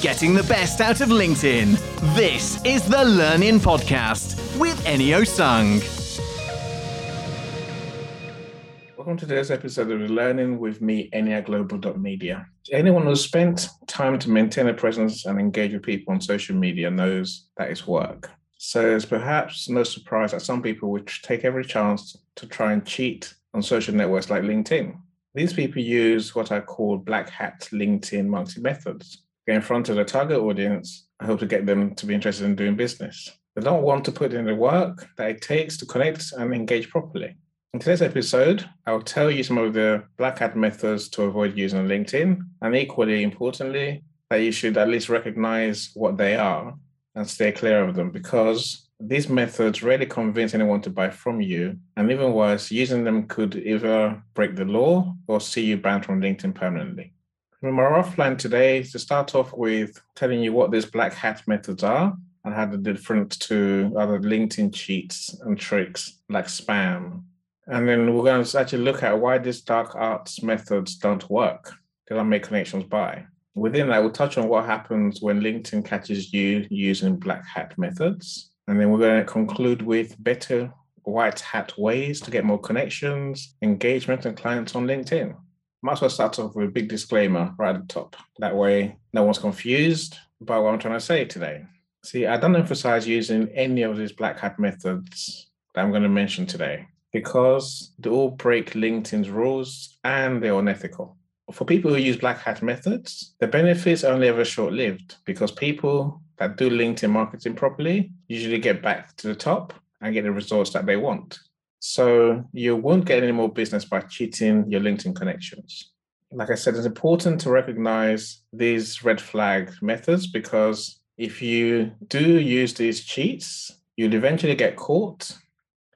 getting the best out of LinkedIn. This is the Learning Podcast with Enio Sung. Welcome to today's episode of Learning with me, Media. Anyone who's spent time to maintain a presence and engage with people on social media knows that it's work. So it's perhaps no surprise that some people would take every chance to try and cheat on social networks like LinkedIn. These people use what I call black hat LinkedIn marketing methods. Get in front of the target audience I hope to get them to be interested in doing business. They don't want to put in the work that it takes to connect and engage properly. In today's episode, I'll tell you some of the black hat methods to avoid using LinkedIn, and equally importantly, that you should at least recognize what they are and stay clear of them because these methods rarely convince anyone to buy from you. And even worse, using them could either break the law or see you banned from LinkedIn permanently. From our offline today, to start off with telling you what these black hat methods are and how they're different to other LinkedIn cheats and tricks like spam. And then we're going to actually look at why these dark arts methods don't work. They don't make connections by. Within that, we'll touch on what happens when LinkedIn catches you using black hat methods. And then we're going to conclude with better white hat ways to get more connections, engagement, and clients on LinkedIn. Might as well start off with a big disclaimer right at the top. That way, no one's confused about what I'm trying to say today. See, I don't emphasize using any of these black hat methods that I'm going to mention today because they all break LinkedIn's rules and they're unethical for people who use black hat methods, the benefits are only ever short lived because people that do LinkedIn marketing properly usually get back to the top and get the results that they want. So you won't get any more business by cheating your LinkedIn connections. Like I said, it's important to recognize these red flag methods because if you do use these cheats, you'll eventually get caught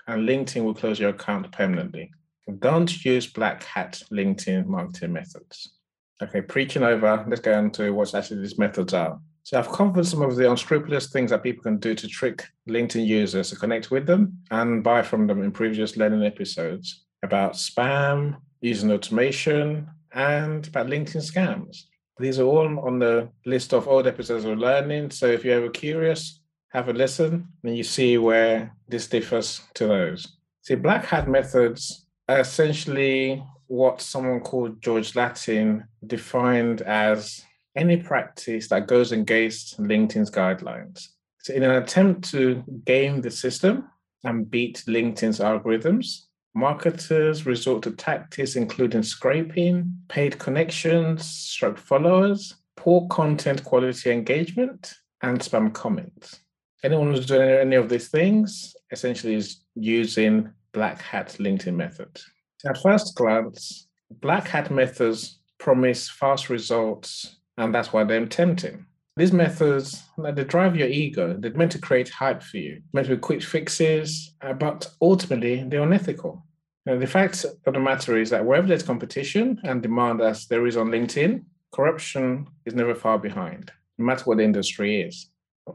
and LinkedIn will close your account permanently. Don't use black hat LinkedIn marketing methods. Okay, preaching over, let's go into what actually these methods are. So I've covered some of the unscrupulous things that people can do to trick LinkedIn users to connect with them and buy from them in previous learning episodes about spam, using automation, and about LinkedIn scams. These are all on the list of old episodes of learning. So if you're ever curious, have a listen and you see where this differs to those. See, black hat methods are essentially what someone called George Latin defined as any practice that goes against LinkedIn's guidelines. So, in an attempt to game the system and beat LinkedIn's algorithms, marketers resort to tactics including scraping, paid connections, stroke followers, poor content quality engagement, and spam comments. Anyone who's doing any of these things essentially is using black hat LinkedIn method. At first glance, black hat methods promise fast results, and that's why they're tempting. These methods, they drive your ego. They're meant to create hype for you, meant to be quick fixes, uh, but ultimately they're unethical. Now, the fact of the matter is that wherever there's competition and demand, as there is on LinkedIn, corruption is never far behind, no matter what the industry is.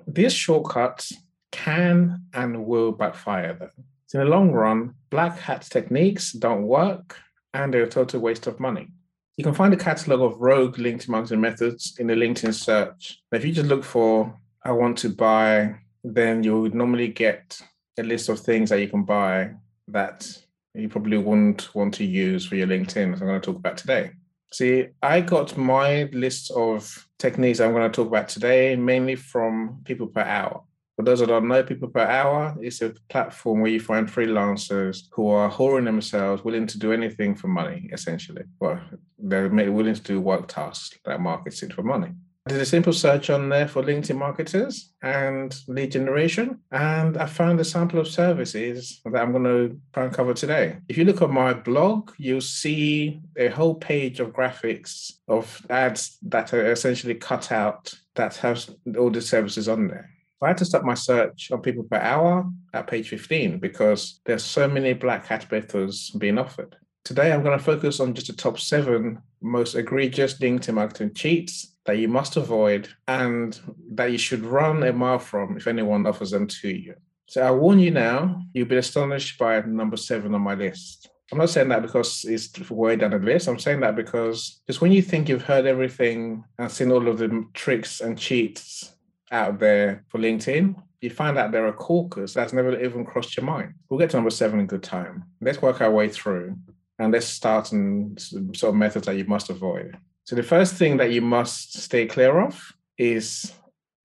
These shortcuts can and will backfire, though. So in the long run, black hat techniques don't work and they're a total waste of money. You can find a catalog of rogue LinkedIn marketing methods in the LinkedIn search. If you just look for I want to buy, then you would normally get a list of things that you can buy that you probably wouldn't want to use for your LinkedIn, as I'm going to talk about today. See, I got my list of techniques I'm going to talk about today mainly from People Per Hour. For those that don't know, People Per Hour is a platform where you find freelancers who are whoring themselves, willing to do anything for money, essentially. Well, they're willing to do work tasks that markets it for money. I did a simple search on there for LinkedIn marketers and lead generation, and I found a sample of services that I'm going to try and cover today. If you look at my blog, you'll see a whole page of graphics of ads that are essentially cut out that have all the services on there. I had to start my search on People Per Hour at page 15 because there's so many black hat methods being offered. Today, I'm going to focus on just the top seven most egregious LinkedIn marketing cheats that you must avoid and that you should run a mile from if anyone offers them to you. So I warn you now, you'll be astonished by number seven on my list. I'm not saying that because it's way down the list. I'm saying that because just when you think you've heard everything and seen all of the tricks and cheats out there for LinkedIn, you find out there are corkers that's never even crossed your mind. We'll get to number seven in good time. Let's work our way through and let's start on some sort of methods that you must avoid. So the first thing that you must stay clear of is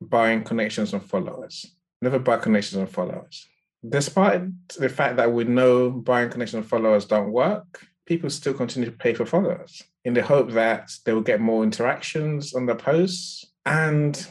buying connections and followers. Never buy connections and followers. Despite the fact that we know buying connections and followers don't work, people still continue to pay for followers in the hope that they will get more interactions on the posts and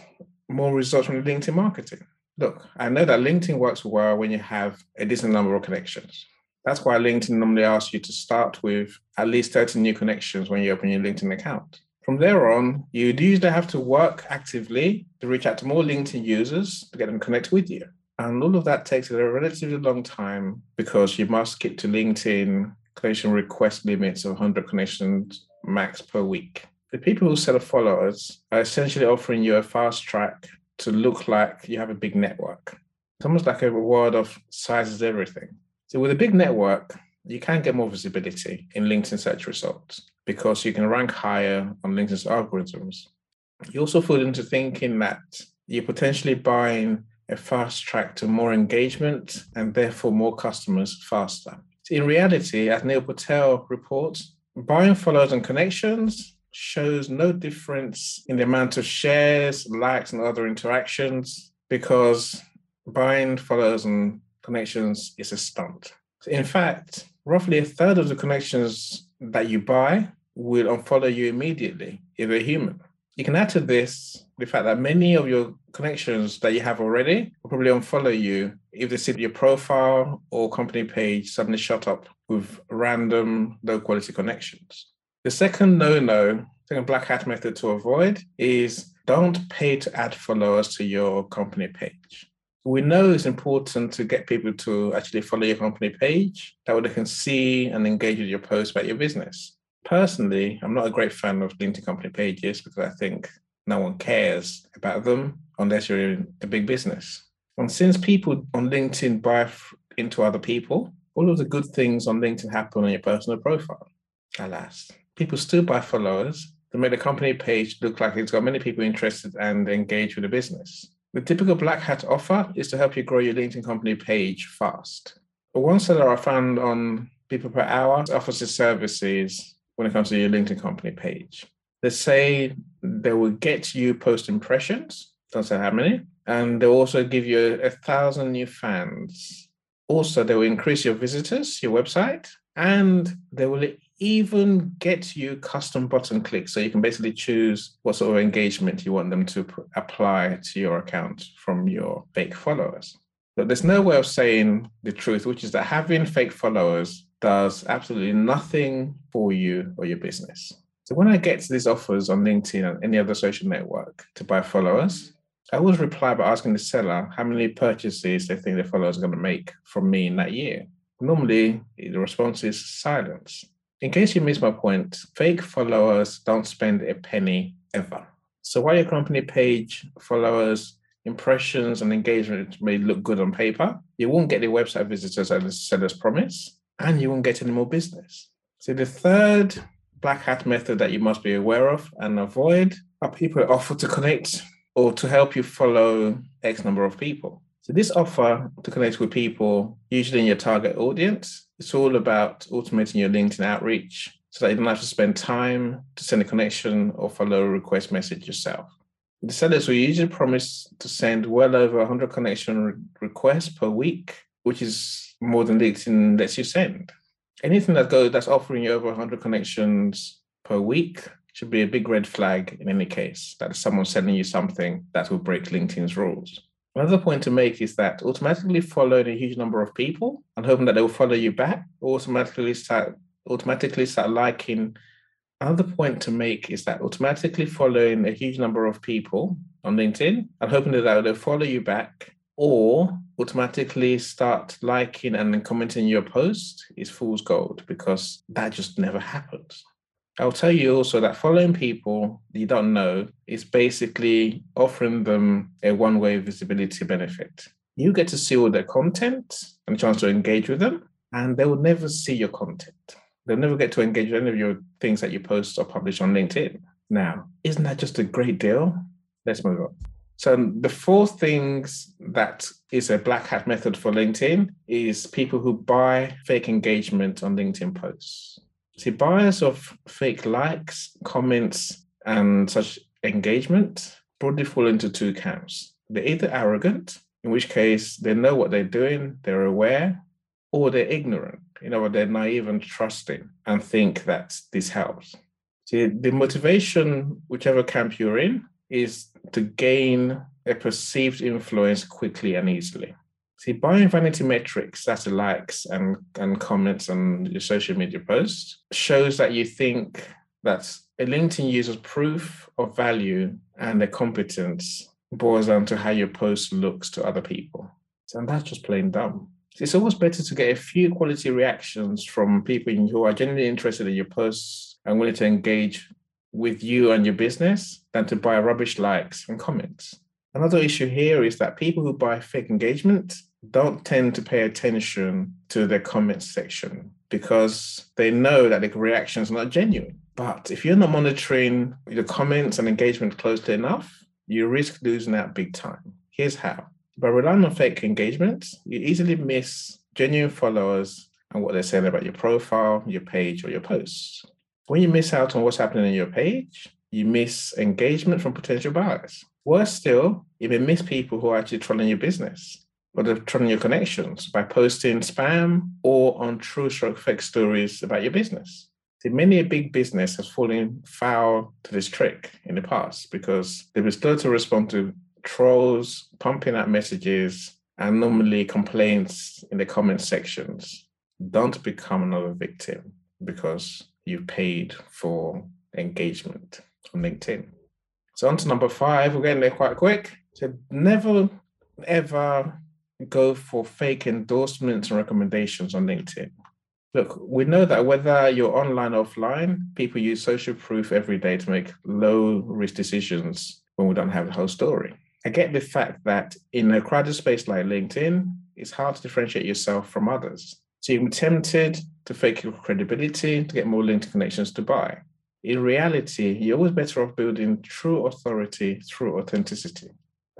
more results from LinkedIn marketing. Look, I know that LinkedIn works well when you have a decent number of connections. That's why LinkedIn normally asks you to start with at least 30 new connections when you open your LinkedIn account. From there on, you'd usually have to work actively to reach out to more LinkedIn users to get them connected with you. And all of that takes a relatively long time because you must get to LinkedIn connection request limits of 100 connections max per week. The people who sell followers are essentially offering you a fast track to look like you have a big network. It's almost like a world of size is everything. So with a big network, you can get more visibility in LinkedIn search results because you can rank higher on LinkedIn's algorithms. You also fall into thinking that you're potentially buying a fast track to more engagement and therefore more customers faster. In reality, as Neil Patel reports, buying followers and connections shows no difference in the amount of shares, likes, and other interactions because buying followers and connections is a stunt. In fact, roughly a third of the connections that you buy will unfollow you immediately if they're human. You can add to this the fact that many of your connections that you have already will probably unfollow you if they see your profile or company page suddenly shut up with random low quality connections. The second no no, second black hat method to avoid is don't pay to add followers to your company page we know it's important to get people to actually follow your company page. That way they can see and engage with your posts about your business. Personally, I'm not a great fan of LinkedIn company pages because I think no one cares about them unless you're in a big business. And since people on LinkedIn buy into other people, all of the good things on LinkedIn happen on your personal profile. Alas, people still buy followers to make the company page look like it's got many people interested and engaged with the business. The typical Black Hat offer is to help you grow your LinkedIn company page fast. But one seller I found on People Per Hour offers his services when it comes to your LinkedIn company page. They say they will get you post impressions, don't say how many, and they'll also give you a thousand new fans. Also, they will increase your visitors, your website, and they will even get you custom button clicks. So you can basically choose what sort of engagement you want them to apply to your account from your fake followers. But there's no way of saying the truth, which is that having fake followers does absolutely nothing for you or your business. So when I get these offers on LinkedIn and any other social network to buy followers, I always reply by asking the seller how many purchases they think their followers are going to make from me in that year. Normally, the response is silence in case you missed my point, fake followers don't spend a penny ever. So while your company page followers, impressions, and engagement may look good on paper, you won't get the website visitors as the sellers promise, and you won't get any more business. So the third black hat method that you must be aware of and avoid are people offer to connect or to help you follow X number of people. So this offer to connect with people, usually in your target audience, it's all about automating your LinkedIn outreach so that you don't have to spend time to send a connection or follow a request message yourself. The sellers will usually promise to send well over 100 connection re- requests per week, which is more than LinkedIn lets you send. Anything that goes that's offering you over 100 connections per week should be a big red flag in any case that someone's sending you something that will break LinkedIn's rules. Another point to make is that automatically following a huge number of people and hoping that they will follow you back, automatically start automatically start liking. Another point to make is that automatically following a huge number of people on LinkedIn and hoping that they'll follow you back or automatically start liking and commenting your post is fool's gold because that just never happens. I'll tell you also that following people you don't know is basically offering them a one way visibility benefit. You get to see all their content and a chance to engage with them. and they will never see your content. They'll never get to engage with any of your things that you post or publish on LinkedIn. Now, isn't that just a great deal? Let's move on. So the four things that is a black hat method for LinkedIn is people who buy fake engagement on LinkedIn posts. See, buyers of fake likes, comments, and such engagement broadly fall into two camps. They're either arrogant, in which case they know what they're doing, they're aware, or they're ignorant, you know, they're naive and trusting and think that this helps. See, the motivation, whichever camp you're in, is to gain a perceived influence quickly and easily. See, buying vanity metrics, that's likes and, and comments on your social media posts, shows that you think that a LinkedIn user's proof of value and their competence boils down to how your post looks to other people. And that's just plain dumb. It's always better to get a few quality reactions from people who are genuinely interested in your posts and willing to engage with you and your business than to buy rubbish likes and comments. Another issue here is that people who buy fake engagement don't tend to pay attention to their comments section because they know that the reaction is not genuine. But if you're not monitoring the comments and engagement closely enough, you risk losing out big time. Here's how. By relying on fake engagement, you easily miss genuine followers and what they're saying about your profile, your page, or your posts. When you miss out on what's happening in your page, you miss engagement from potential buyers. Worse still, you may miss people who are actually trolling your business or they're trolling your connections by posting spam or untrue stroke fake stories about your business. See, many a big business has fallen foul to this trick in the past because they were slow to respond to trolls pumping out messages and normally complaints in the comment sections. Don't become another victim because you paid for engagement on LinkedIn. So on to number five, we're getting there quite quick. So never ever go for fake endorsements and recommendations on LinkedIn. Look, we know that whether you're online or offline, people use social proof every day to make low risk decisions when we don't have the whole story. I get the fact that in a crowded space like LinkedIn, it's hard to differentiate yourself from others. So you're tempted to fake your credibility to get more LinkedIn connections to buy. In reality, you're always better off building true authority through authenticity.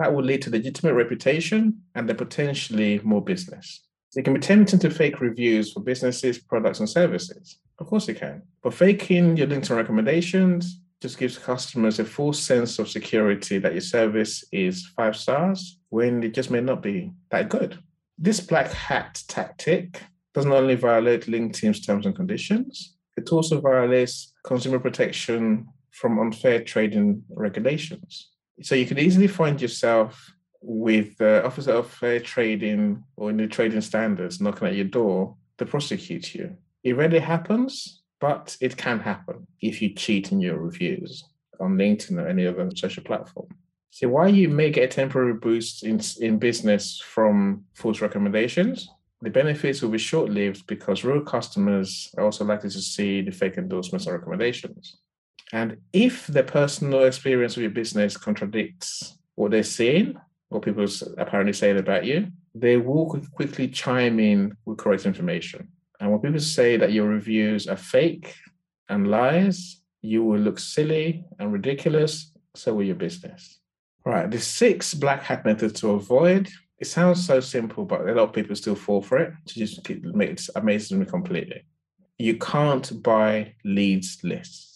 That will lead to legitimate reputation and then potentially more business. It can be tempting to fake reviews for businesses, products, and services. Of course, it can. But faking your LinkedIn recommendations just gives customers a false sense of security that your service is five stars when it just may not be that good. This black hat tactic doesn't only violate LinkedIn's terms and conditions, it also violates consumer protection from unfair trading regulations. So you could easily find yourself with the Officer of Fair Trading or New Trading Standards knocking at your door to prosecute you. It rarely happens, but it can happen if you cheat in your reviews on LinkedIn or any other social platform. So while you may get a temporary boost in, in business from false recommendations, the benefits will be short lived because real customers are also likely to see the fake endorsements or recommendations. And if the personal experience of your business contradicts what they're seeing, what people apparently say about you, they will quickly chime in with correct information. And when people say that your reviews are fake and lies, you will look silly and ridiculous. So will your business. All right, the six black hat methods to avoid. It sounds so simple, but a lot of people still fall for it. It just makes amazes me completely. You can't buy leads lists.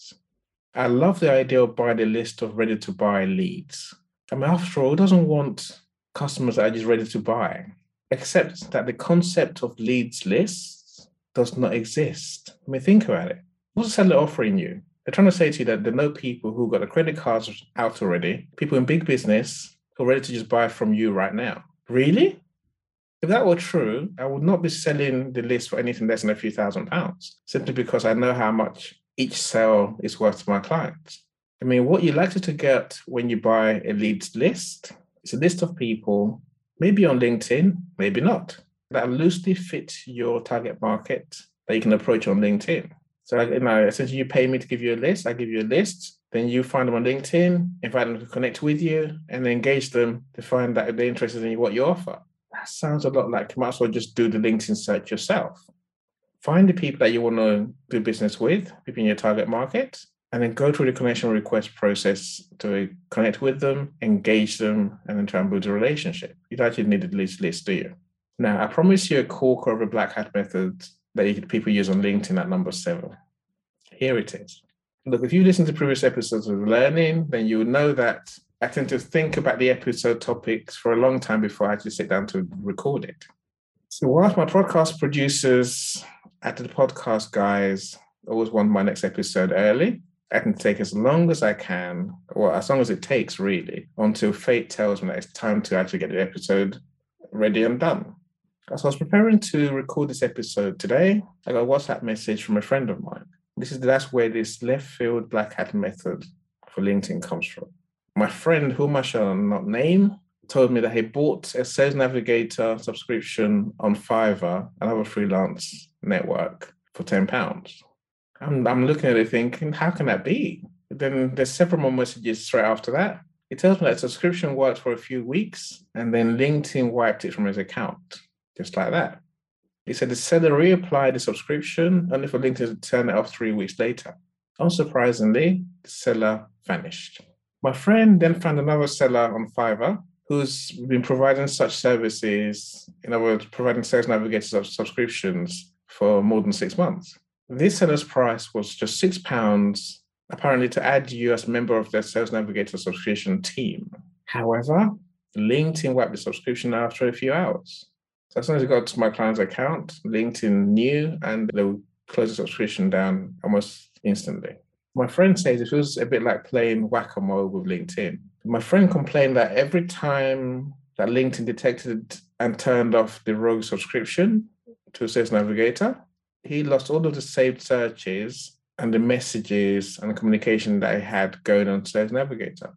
I love the idea of buying a list of ready to buy leads I mean, after all, who doesn't want customers that are just ready to buy? Except that the concept of leads lists does not exist. I mean, think about it. What's the seller offering you? They're trying to say to you that there are no people who got the credit cards out already, people in big business who are ready to just buy from you right now. Really? If that were true, I would not be selling the list for anything less than a few thousand pounds, simply because I know how much each sale is worth to my clients. I mean, what you're likely to get when you buy a leads list is a list of people, maybe on LinkedIn, maybe not, that loosely fit your target market that you can approach on LinkedIn. So, you know, essentially, you pay me to give you a list. I give you a list. Then you find them on LinkedIn, invite them to connect with you, and engage them to find that they're interested in what you offer. That sounds a lot like you might as well just do the LinkedIn search yourself. Find the people that you want to do business with, people in your target market, and then go through the connection request process to connect with them, engage them, and then try and build a relationship. You don't actually need a list list, do you? Now, I promise you a core of a black hat method that people use on LinkedIn at number seven. Here it is. Look, if you listen to previous episodes of Learning, then you will know that I tend to think about the episode topics for a long time before I actually sit down to record it. So, whilst my podcast producers at the podcast guys always want my next episode early, I can take as long as I can, or as long as it takes, really, until fate tells me that it's time to actually get the episode ready and done. As I was preparing to record this episode today, I got a WhatsApp message from a friend of mine. This is that's where this left field black hat method for LinkedIn comes from. My friend, whom I shall not name, told me that he bought a Sales Navigator subscription on Fiverr, another freelance network, for ten pounds. I'm, I'm looking at it thinking, how can that be? Then there's several more messages straight after that. It tells me that subscription worked for a few weeks and then LinkedIn wiped it from his account, just like that. He said the seller reapplied the subscription only for LinkedIn to turn it off three weeks later. Unsurprisingly, the seller vanished. My friend then found another seller on Fiverr who's been providing such services, in other words, providing sales navigators of subscriptions for more than six months. This seller's price was just six pounds, apparently to add you as a member of their Sales Navigator subscription team. However, LinkedIn wiped the subscription after a few hours. So as soon as it got to my client's account, LinkedIn knew and they would close the subscription down almost instantly. My friend says it feels a bit like playing whack-a-mole with LinkedIn. My friend complained that every time that LinkedIn detected and turned off the rogue subscription to Sales Navigator, he lost all of the saved searches and the messages and the communication that he had going on to Sales Navigator.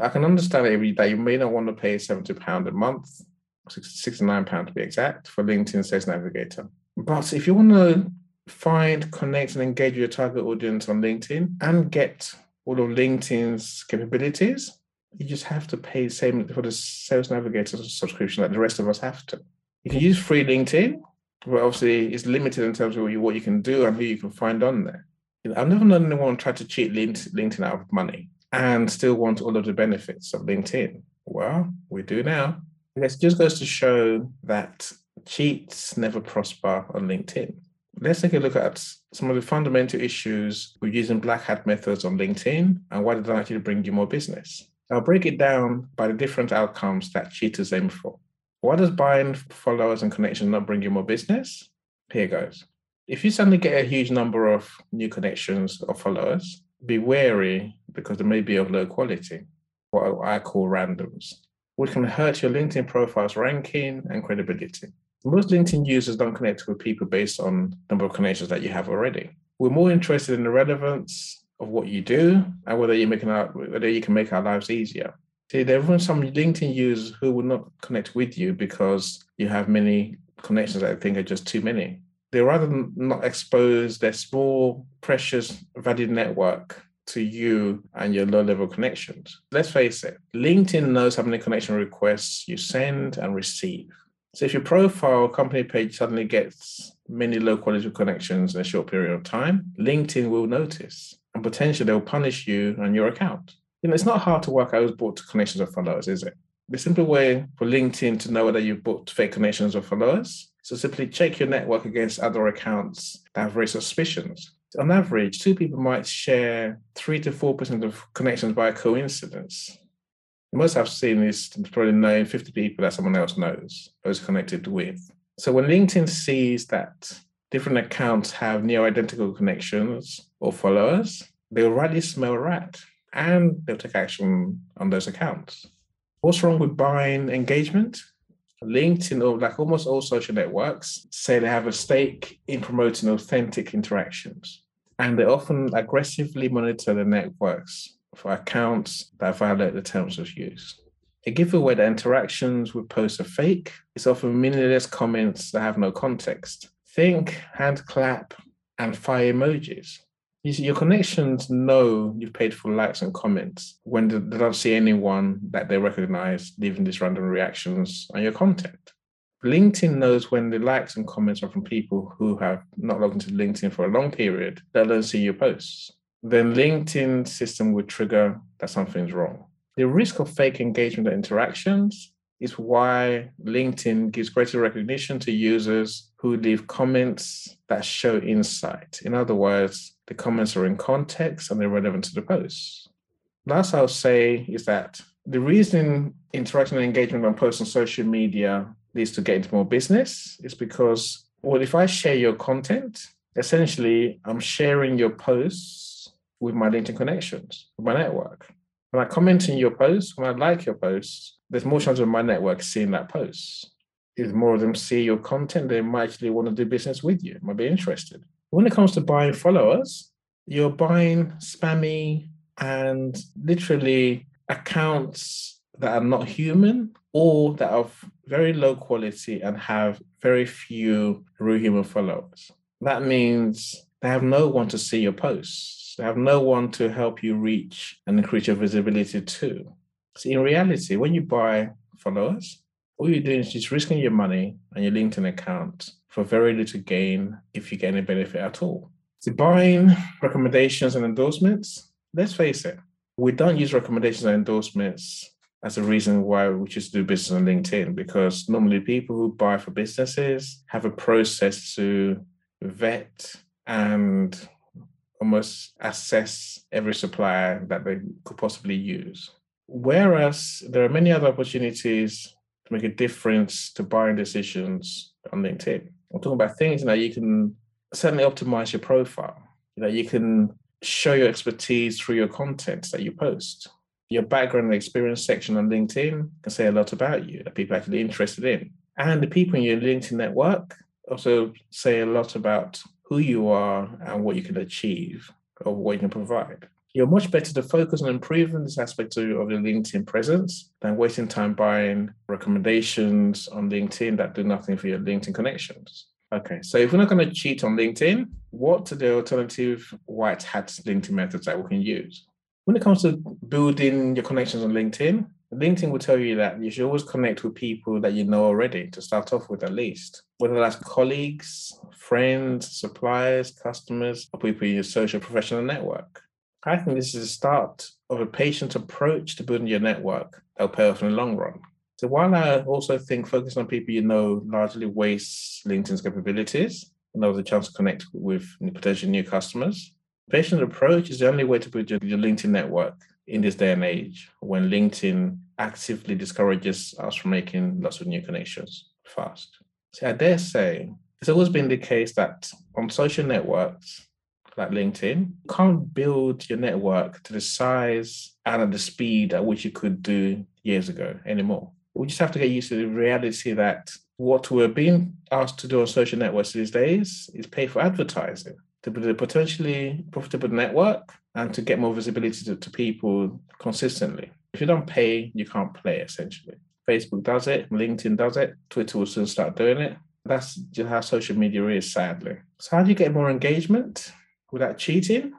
I can understand that you may not want to pay £70 a month, £69 to be exact, for LinkedIn Sales Navigator. But if you want to find, connect, and engage with your target audience on LinkedIn and get all of LinkedIn's capabilities, you just have to pay the same for the Sales Navigator subscription that the rest of us have to. You can use free LinkedIn, but obviously it's limited in terms of what you can do and who you can find on there. I've never known anyone try to cheat LinkedIn out of money and still want all of the benefits of LinkedIn. Well, we do now. It just goes to show that cheats never prosper on LinkedIn. Let's take a look at some of the fundamental issues with using black hat methods on LinkedIn and why they don't actually bring you more business. I'll break it down by the different outcomes that cheaters aim for. Why does buying followers and connections not bring you more business? Here goes. If you suddenly get a huge number of new connections or followers, be wary because they may be of low quality, what I call randoms, which can hurt your LinkedIn profile's ranking and credibility. Most LinkedIn users don't connect with people based on number of connections that you have already. We're more interested in the relevance of what you do and whether you our, whether you can make our lives easier. See, there are some LinkedIn users who will not connect with you because you have many connections that I think are just too many. They rather not expose their small, precious, valued network to you and your low level connections. Let's face it, LinkedIn knows how many connection requests you send and receive. So if your profile company page suddenly gets many low quality connections in a short period of time, LinkedIn will notice and potentially they'll punish you and your account. You know, it's not hard to work out who's bought connections or followers, is it? The simple way for LinkedIn to know whether you've bought fake connections or followers so simply check your network against other accounts that have raised suspicions. On average, two people might share three to four percent of connections by coincidence. Most I've seen is probably knowing 50 people that someone else knows or is connected with. So when LinkedIn sees that different accounts have near identical connections or followers, they'll rightly smell rat and they'll take action on those accounts. What's wrong with buying engagement? LinkedIn or like almost all social networks say they have a stake in promoting authentic interactions. And they often aggressively monitor the networks for accounts that violate the terms of use. A giveaway that interactions with posts are fake is often meaningless comments that have no context. Think hand clap and fire emojis your connections know you've paid for likes and comments when they don't see anyone that they recognize leaving these random reactions on your content. LinkedIn knows when the likes and comments are from people who have not logged into LinkedIn for a long period, let alone see your posts. Then LinkedIn system would trigger that something's wrong. The risk of fake engagement and interactions is why LinkedIn gives greater recognition to users who leave comments that show insight. In other words, the comments are in context and they're relevant to the post. Last I'll say is that the reason interaction and engagement on posts on social media leads to getting more business is because, well, if I share your content, essentially I'm sharing your posts with my LinkedIn connections, with my network. When I comment in your post, when I like your posts, there's more chance of my network seeing that post. If more of them see your content, they might actually want to do business with you, might be interested. When it comes to buying followers, you're buying spammy and literally accounts that are not human or that are very low quality and have very few real human followers. That means they have no one to see your posts. They have no one to help you reach and increase your visibility to. So in reality, when you buy followers, all you're doing is just risking your money and your LinkedIn account for very little gain if you get any benefit at all. So buying recommendations and endorsements, let's face it, we don't use recommendations and endorsements as a reason why we choose to do business on LinkedIn because normally people who buy for businesses have a process to vet and almost assess every supplier that they could possibly use. Whereas there are many other opportunities to make a difference to buying decisions on LinkedIn. I'm talking about things that you can certainly optimize your profile. You you can show your expertise through your content that you post. Your background and experience section on LinkedIn can say a lot about you that people are actually interested in. And the people in your LinkedIn network also say a lot about who you are and what you can achieve or what you can provide. You're much better to focus on improving this aspect of your LinkedIn presence than wasting time buying recommendations on LinkedIn that do nothing for your LinkedIn connections. Okay, so if we're not going to cheat on LinkedIn, what are the alternative white hat LinkedIn methods that we can use? When it comes to building your connections on LinkedIn, LinkedIn will tell you that you should always connect with people that you know already to start off with, at least, whether that's colleagues, friends, suppliers, customers, or people in your social professional network. I think this is the start of a patient approach to building your network that'll pay off in the long run. So while I also think focusing on people you know largely wastes LinkedIn's capabilities and there's a chance to connect with potential new customers, patient approach is the only way to build your, your LinkedIn network in this day and age when LinkedIn actively discourages us from making lots of new connections fast. So I dare say it's always been the case that on social networks like LinkedIn, you can't build your network to the size and at the speed at which you could do years ago anymore we just have to get used to the reality that what we're being asked to do on social networks these days is pay for advertising to build a potentially profitable network and to get more visibility to, to people consistently. If you don't pay, you can't play essentially. Facebook does it, LinkedIn does it, Twitter will soon start doing it. That's just how social media is, sadly. So, how do you get more engagement without cheating?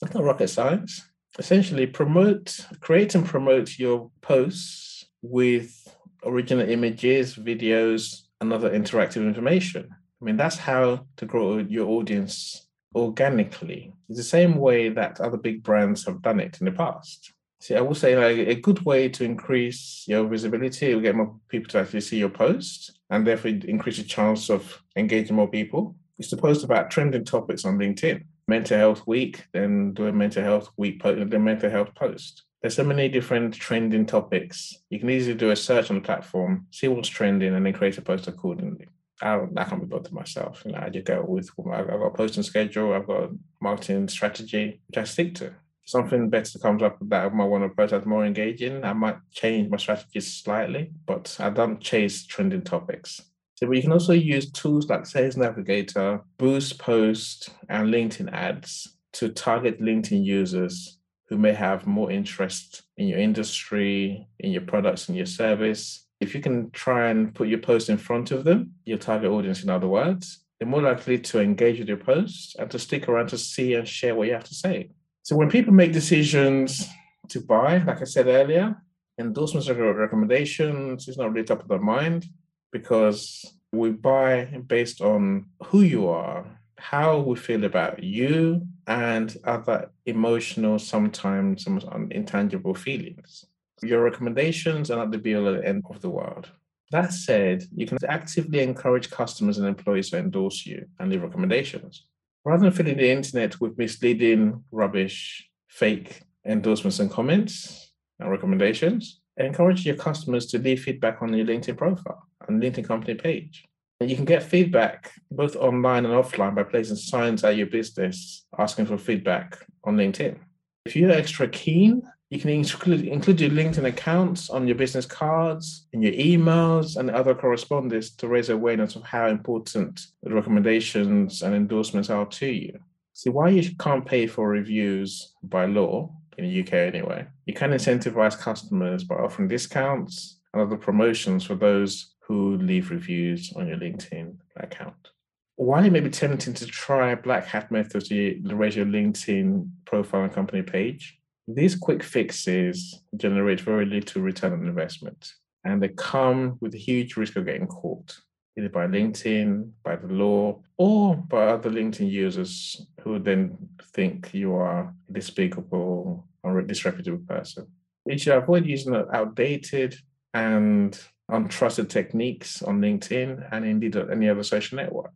That's not rocket science. Essentially, promote, create and promote your posts with original images, videos, and other interactive information. I mean, that's how to grow your audience organically. It's the same way that other big brands have done it in the past. See, I will say like a good way to increase your visibility, will get more people to actually see your post, and therefore increase the chance of engaging more people, is to post about trending topics on LinkedIn. Mental Health Week, then do a mental health week, post, then mental health post there's so many different trending topics. You can easily do a search on the platform, see what's trending, and then create a post accordingly. I, don't, I can't be bothered myself. You know, I just go with I've got a posting schedule, I've got a marketing strategy, which I stick to. Something better comes up that I might want to post that's more engaging. I might change my strategy slightly, but I don't chase trending topics. So, but you can also use tools like Sales Navigator, Boost Post, and LinkedIn ads to target LinkedIn users who may have more interest in your industry, in your products and your service. If you can try and put your post in front of them, your target audience, in other words, they're more likely to engage with your post and to stick around to see and share what you have to say. So when people make decisions to buy, like I said earlier, endorsements or recommendations is not really top of their mind because we buy based on who you are, how we feel about you, and other emotional, sometimes intangible feelings. Your recommendations are not the be all and end of the world. That said, you can actively encourage customers and employees to endorse you and leave recommendations. Rather than filling the internet with misleading, rubbish, fake endorsements and comments and recommendations, encourage your customers to leave feedback on your LinkedIn profile and LinkedIn company page. And you can get feedback both online and offline by placing signs at your business asking for feedback on LinkedIn. If you're extra keen you can include, include your LinkedIn accounts on your business cards, in your emails, and other correspondence to raise awareness of how important the recommendations and endorsements are to you. See, why you can't pay for reviews by law, in the UK anyway, you can incentivize customers by offering discounts and other promotions for those who leave reviews on your LinkedIn account. While it may be tempting to try black hat methods to raise your LinkedIn profile and company page, these quick fixes generate very little return on investment, and they come with a huge risk of getting caught, either by LinkedIn, by the law, or by other LinkedIn users who then think you are a despicable or a disreputable person. You should avoid using outdated and untrusted techniques on LinkedIn and indeed on any other social network.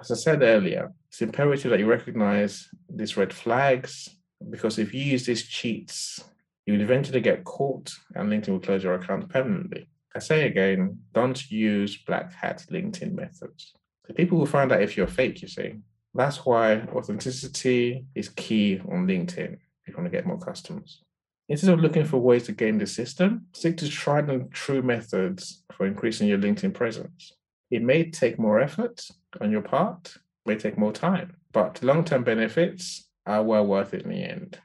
As I said earlier, it's imperative that you recognize these red flags because if you use these cheats, you will eventually get caught and LinkedIn will close your account permanently. I say again, don't use black hat LinkedIn methods. So people will find out if you're fake, you see. That's why authenticity is key on LinkedIn if you want to get more customers. Instead of looking for ways to game the system, stick to tried and true methods for increasing your LinkedIn presence. It may take more effort on your part, may take more time, but long term benefits are well worth it in the end.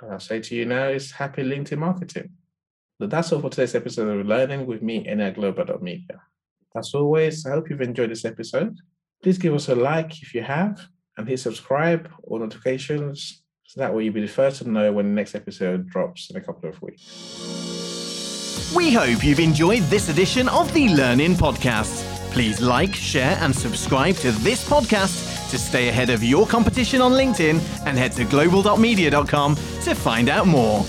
And I'll say to you now is happy LinkedIn marketing. But that's all for today's episode of Learning with me, and Global Media. As always, I hope you've enjoyed this episode. Please give us a like if you have, and hit subscribe or notifications so that way you'll be the first to know when the next episode drops in a couple of weeks. We hope you've enjoyed this edition of the Learning Podcast. Please like, share, and subscribe to this podcast to stay ahead of your competition on LinkedIn and head to global.media.com to find out more.